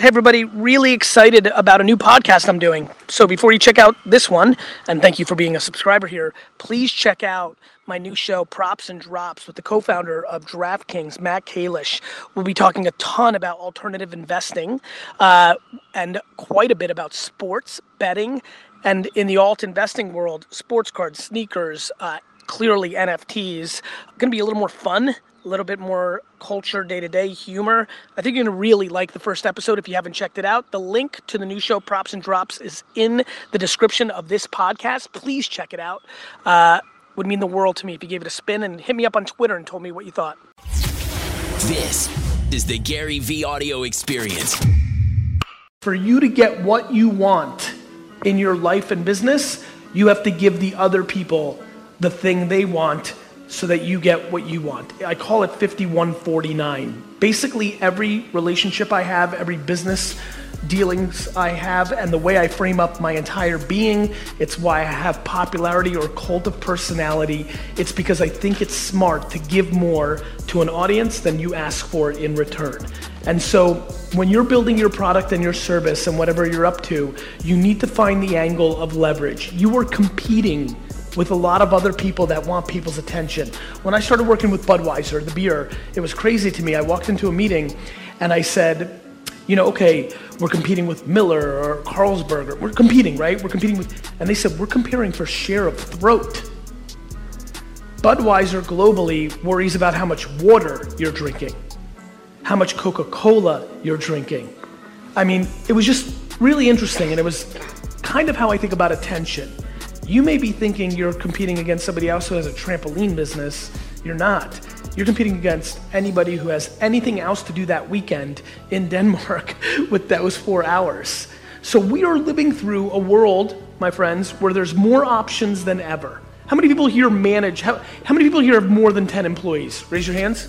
Hey, everybody, really excited about a new podcast I'm doing. So, before you check out this one, and thank you for being a subscriber here, please check out my new show, Props and Drops, with the co founder of DraftKings, Matt Kalish. We'll be talking a ton about alternative investing uh, and quite a bit about sports, betting, and in the alt investing world, sports cards, sneakers, uh, clearly NFTs. Going to be a little more fun a little bit more culture, day to day humor. I think you're gonna really like the first episode if you haven't checked it out. The link to the new show, Props and Drops, is in the description of this podcast. Please check it out. Uh, would mean the world to me if you gave it a spin and hit me up on Twitter and told me what you thought. This is the GaryVee audio experience. For you to get what you want in your life and business, you have to give the other people the thing they want so that you get what you want. I call it 5149. Basically, every relationship I have, every business dealings I have, and the way I frame up my entire being, it's why I have popularity or cult of personality. It's because I think it's smart to give more to an audience than you ask for in return. And so, when you're building your product and your service and whatever you're up to, you need to find the angle of leverage. You are competing with a lot of other people that want people's attention. When I started working with Budweiser, the beer, it was crazy to me. I walked into a meeting and I said, you know, okay, we're competing with Miller or Carlsberg. We're competing, right? We're competing with, and they said, we're comparing for share of throat. Budweiser globally worries about how much water you're drinking, how much Coca Cola you're drinking. I mean, it was just really interesting, and it was kind of how I think about attention. You may be thinking you're competing against somebody else who has a trampoline business. You're not. You're competing against anybody who has anything else to do that weekend in Denmark with those four hours. So we are living through a world, my friends, where there's more options than ever. How many people here manage? How, how many people here have more than 10 employees? Raise your hands.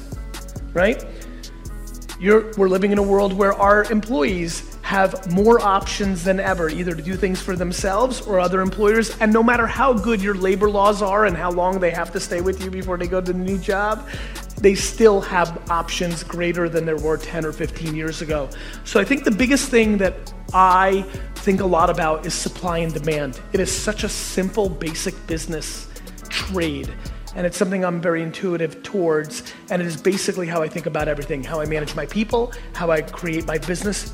Right? You're, we're living in a world where our employees have more options than ever, either to do things for themselves or other employers. And no matter how good your labor laws are and how long they have to stay with you before they go to the new job, they still have options greater than there were 10 or 15 years ago. So I think the biggest thing that I think a lot about is supply and demand. It is such a simple, basic business trade. And it's something I'm very intuitive towards. And it is basically how I think about everything how I manage my people, how I create my business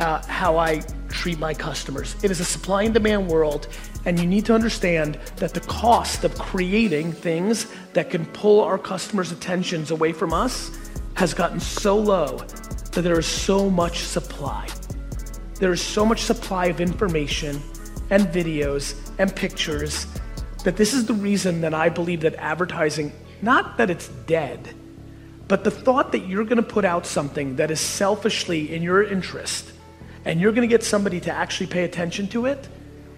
uh, how I treat my customers. It is a supply and demand world, and you need to understand that the cost of creating things that can pull our customers' attentions away from us has gotten so low that there is so much supply. There is so much supply of information and videos and pictures that this is the reason that I believe that advertising, not that it's dead, but the thought that you're to put out something that is selfishly in your interest and you're going to get somebody to actually pay attention to it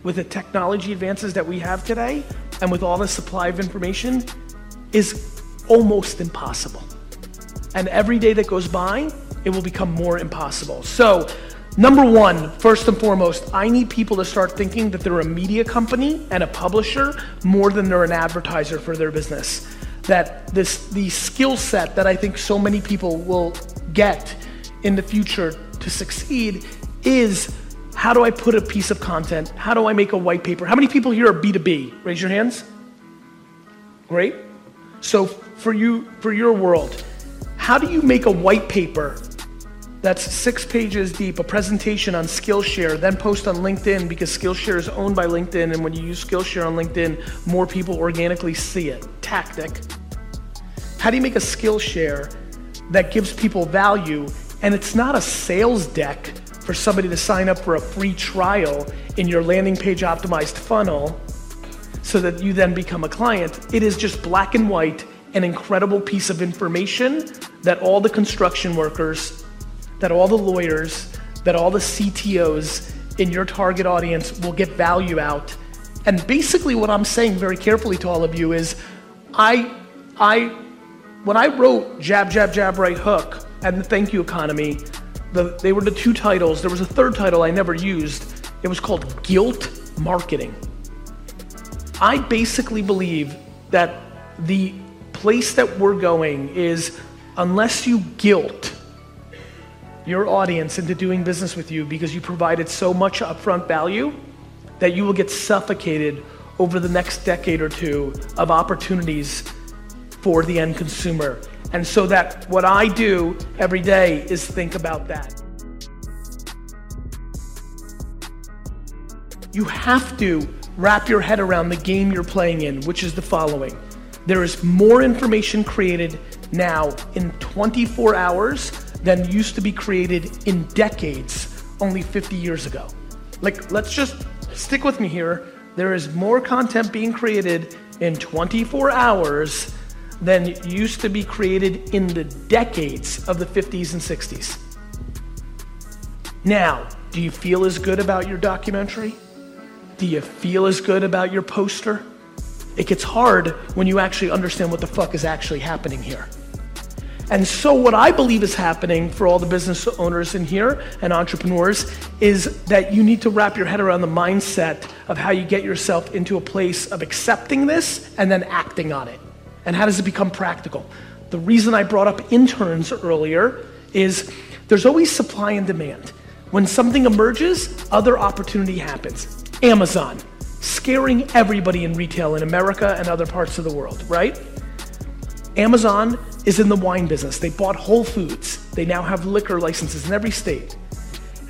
with the technology advances that we have today and with all the supply of information is almost impossible. And every day that goes by, it will become more impossible. So, number one, first and foremost, I need people to start thinking that they're a media company and a publisher more than they're an advertiser for their business. That this the skill set that I think so many people will get in the future to succeed is how do I put a piece of content? How do I make a white paper? How many people here are B2B? Raise your hands. Great. So for you, for your world, how do you make a white paper that's six pages deep, a presentation on SlideShare, then post on LinkedIn because SlideShare is owned by LinkedIn, and when you use SlideShare on LinkedIn, more people organically see it. Tactic. How do you make a SlideShare that gives people value and it's not a sales deck for somebody to sign up for a free trial in your landing page optimized funnel so that you then become a client. It is just black and white, an incredible piece of information that all the construction workers, that all the lawyers, that all the CTOs in your target audience will get value out. And basically, what I'm saying very carefully to all of you is I, I, when I wrote Jab, Jab, Jab, Right Hook and the Thank You Economy, the, they were the two titles. There was a third title I never used. It was called Guilt Marketing. I basically believe that the place that we're going is unless you guilt your audience into doing business with you because you provided so much upfront value that you will get suffocated over the next decade or two of opportunities for the end consumer. And so that what I do every day is think about that. You have to wrap your head around the game you're playing in, which is the following. There is more information created now in 24 hours than used to be created in decades only 50 years ago. Like, let's just stick with me here. There is more content being created in 24 hours than used to be created in the decades of the 50s and 60s. Now, do you feel as good about your documentary? Do you feel as good about your poster? It gets hard when you actually understand what the fuck is actually happening here. And so, what I believe is happening for all the business owners in here and entrepreneurs is that you need to wrap your head around the mindset of how you get yourself into a place of accepting this and then acting on it. And how does it become practical? The reason I brought up interns earlier is there's always supply and demand. When something emerges, other opportunity happens. Amazon, scaring everybody in retail in America and other parts of the world, right? Amazon is in the wine business. They bought Whole Foods. They now have liquor licenses in every state.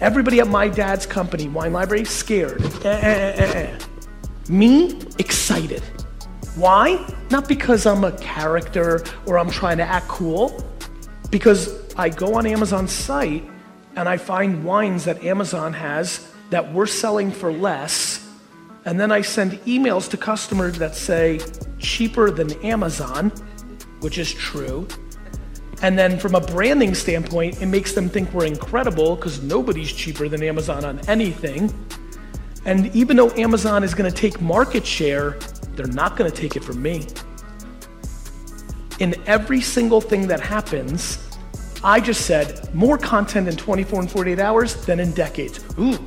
Everybody at my dad's company, Wine Library, scared. Eh, eh, eh, eh, eh. Me, excited. Why? Not because I'm a character or I'm trying to act cool, because I go on Amazon's site and I find wines that Amazon has that we're selling for less. And then I send emails to customers that say cheaper than Amazon which is true. And then from a branding standpoint, it makes them think we're incredible because nobody's cheaper than Amazon on anything. And even though Amazon is going to take market share, they're not going to take it from me. In every single thing that happens, I just said more content in 24 and 48 hours than in decades. Ooh,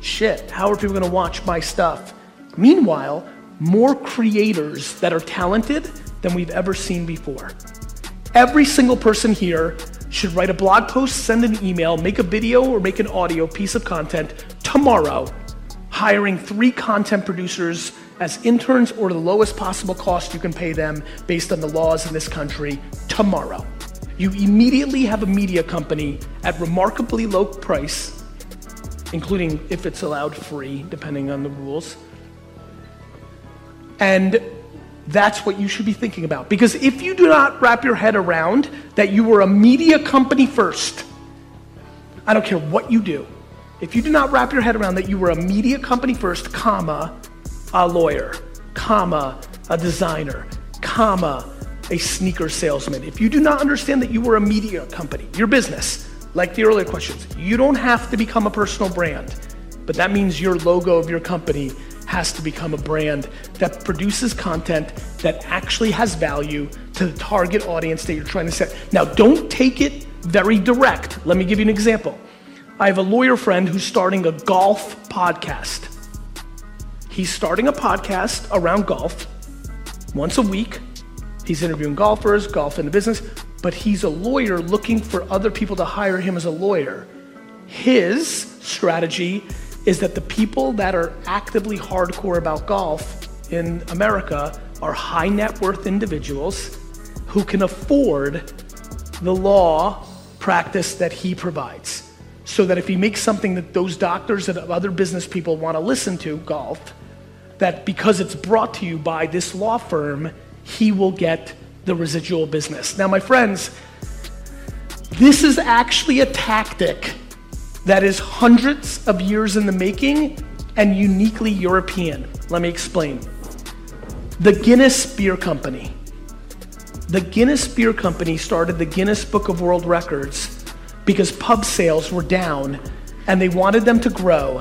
shit, how are people going to watch my stuff? Meanwhile, more creators that are talented than we've ever seen before. Every single person here should write a blog post, send an email, make a video, or make an audio piece of content tomorrow, hiring three content producers as interns or the lowest possible cost you can pay them based on the laws in this country tomorrow. You immediately have a media company at remarkably low price, including if it's allowed free, depending on the rules. And that's what you should be thinking about. Because if you do not wrap your head around that you were a media company first, I don't care what you do. If you do not wrap your head around that you were a media company first, comma, a lawyer, comma, a designer, comma, a sneaker salesman. If you do not understand that you were a media company, your business, like the earlier questions, you don't have to become a personal brand, but that means your logo of your company has to become a brand that produces content that actually has value to the target audience that you're trying to set. Now, don't take it very direct. Let me give you an example. I have a lawyer friend who's starting a golf podcast. He's starting a podcast around golf once a week. He's interviewing golfers, golf in the business, but he's a lawyer looking for other people to hire him as a lawyer. His strategy is that the people that are actively hardcore about golf in America are high net worth individuals who can afford the law practice that he provides. So that if he makes something that those doctors and other business people want to listen to, golf, that because it's brought to you by this law firm, he will get the residual business. Now, my friends, this is actually a tactic that is hundreds of years in the making and uniquely European. Let me explain. The Guinness Beer Company. The Guinness Beer Company started the Guinness Book of World Records because pub sales were down and they wanted them to grow.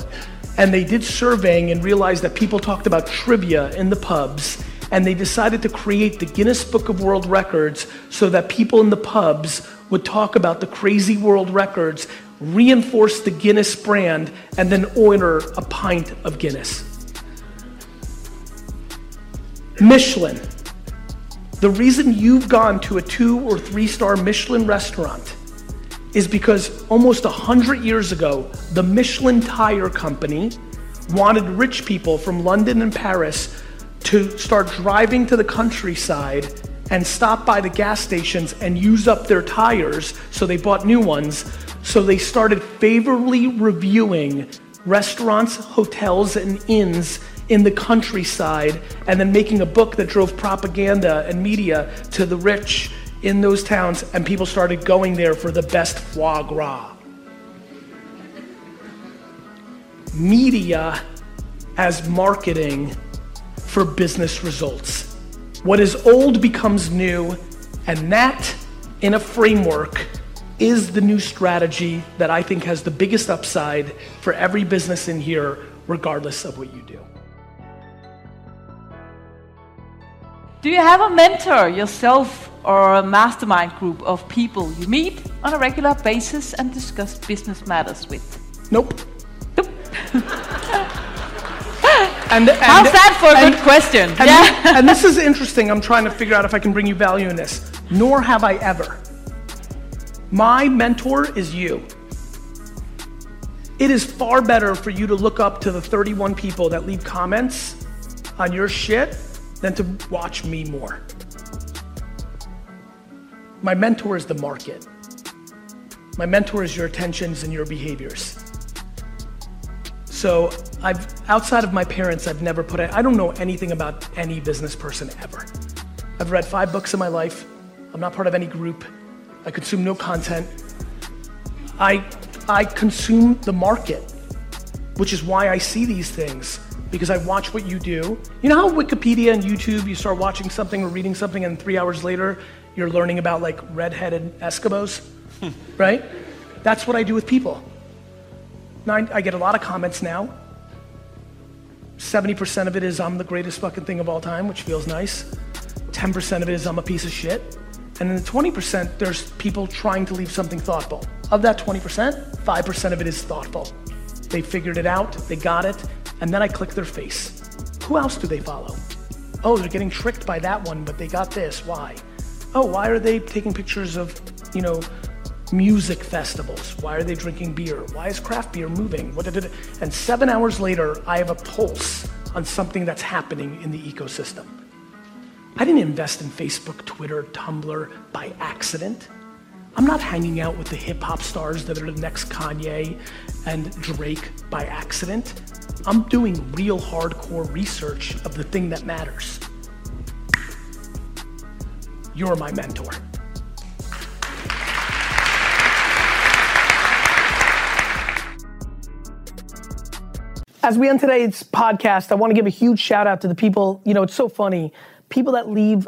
And they did surveying and realized that people talked about trivia in the pubs and they decided to create the Guinness Book of World Records so that people in the pubs would talk about the crazy world records reinforce the Guinness brand, and then order a pint of Guinness. Michelin. The reason you've gone to a two or three star Michelin restaurant is because almost 100 years ago, the Michelin Tire Company wanted rich people from London and Paris to start driving to the countryside and stop by the gas stations and use up their tires, so they bought new ones. So they started favorably reviewing restaurants, hotels, and inns in the countryside, and then making a book that drove propaganda and media to the rich in those towns, and people started going there for the best foie gras. Media as marketing for business results. What is old becomes new, and that, in a framework, is the new strategy that I think has the biggest upside for every business in here, regardless of what you do. Do you have a mentor yourself or a mastermind group of people you meet on a regular basis and discuss business matters with? Nope. Nope. And, and How's that for a and- good question? And, yeah. and this is interesting. I'm trying to figure out if I can bring you value in this. Nor have I ever. My mentor is you. It is far better for you to look up to the 31 people that leave comments on your shit than to watch me more. My mentor is the market. My mentor is your attentions and your behaviors. So I've outside of my parents, I've never put. it. I don't know anything about any business person ever. I've read five books in my life. I'm not part of any group. I consume no content. I I consume the market, which is why I see these things because I watch what you do. You know how Wikipedia and YouTube, you start watching something or reading something, and three hours later, you're learning about like redheaded Eskimos, right? That's what I do with people. I get a lot of comments now. 70% of it is I'm the greatest fucking thing of all time, which feels nice. 10% of it is I'm a piece of shit. And then the 20%, there's people trying to leave something thoughtful. Of that 20%, 5% of it is thoughtful. They figured it out, they got it, and then I click their face. Who else do they follow? Oh, they're getting tricked by that one, but they got this. Why? Oh, why are they taking pictures of, you know, music festivals? Why are they drinking beer? Why is craft beer moving? And seven hours later, I have a pulse on something that's happening in the ecosystem. I didn't invest in Facebook, Twitter, Tumblr by accident. I'm not hanging out with the hip hop stars that are the next Kanye and Drake by accident. I'm doing real hardcore research of the thing that matters. You're my mentor. As we end today's podcast, I want to give a huge shout out to the people. You know, it's so funny. People that leave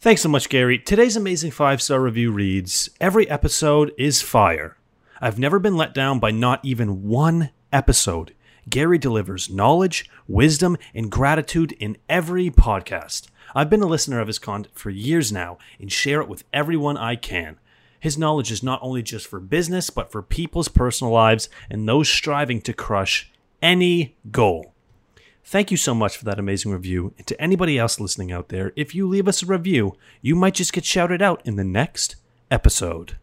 Thanks so much, Gary. Today's amazing five star review reads Every episode is fire. I've never been let down by not even one episode. Gary delivers knowledge, wisdom, and gratitude in every podcast. I've been a listener of his content for years now and share it with everyone I can. His knowledge is not only just for business, but for people's personal lives and those striving to crush any goal. Thank you so much for that amazing review. And to anybody else listening out there, if you leave us a review, you might just get shouted out in the next episode.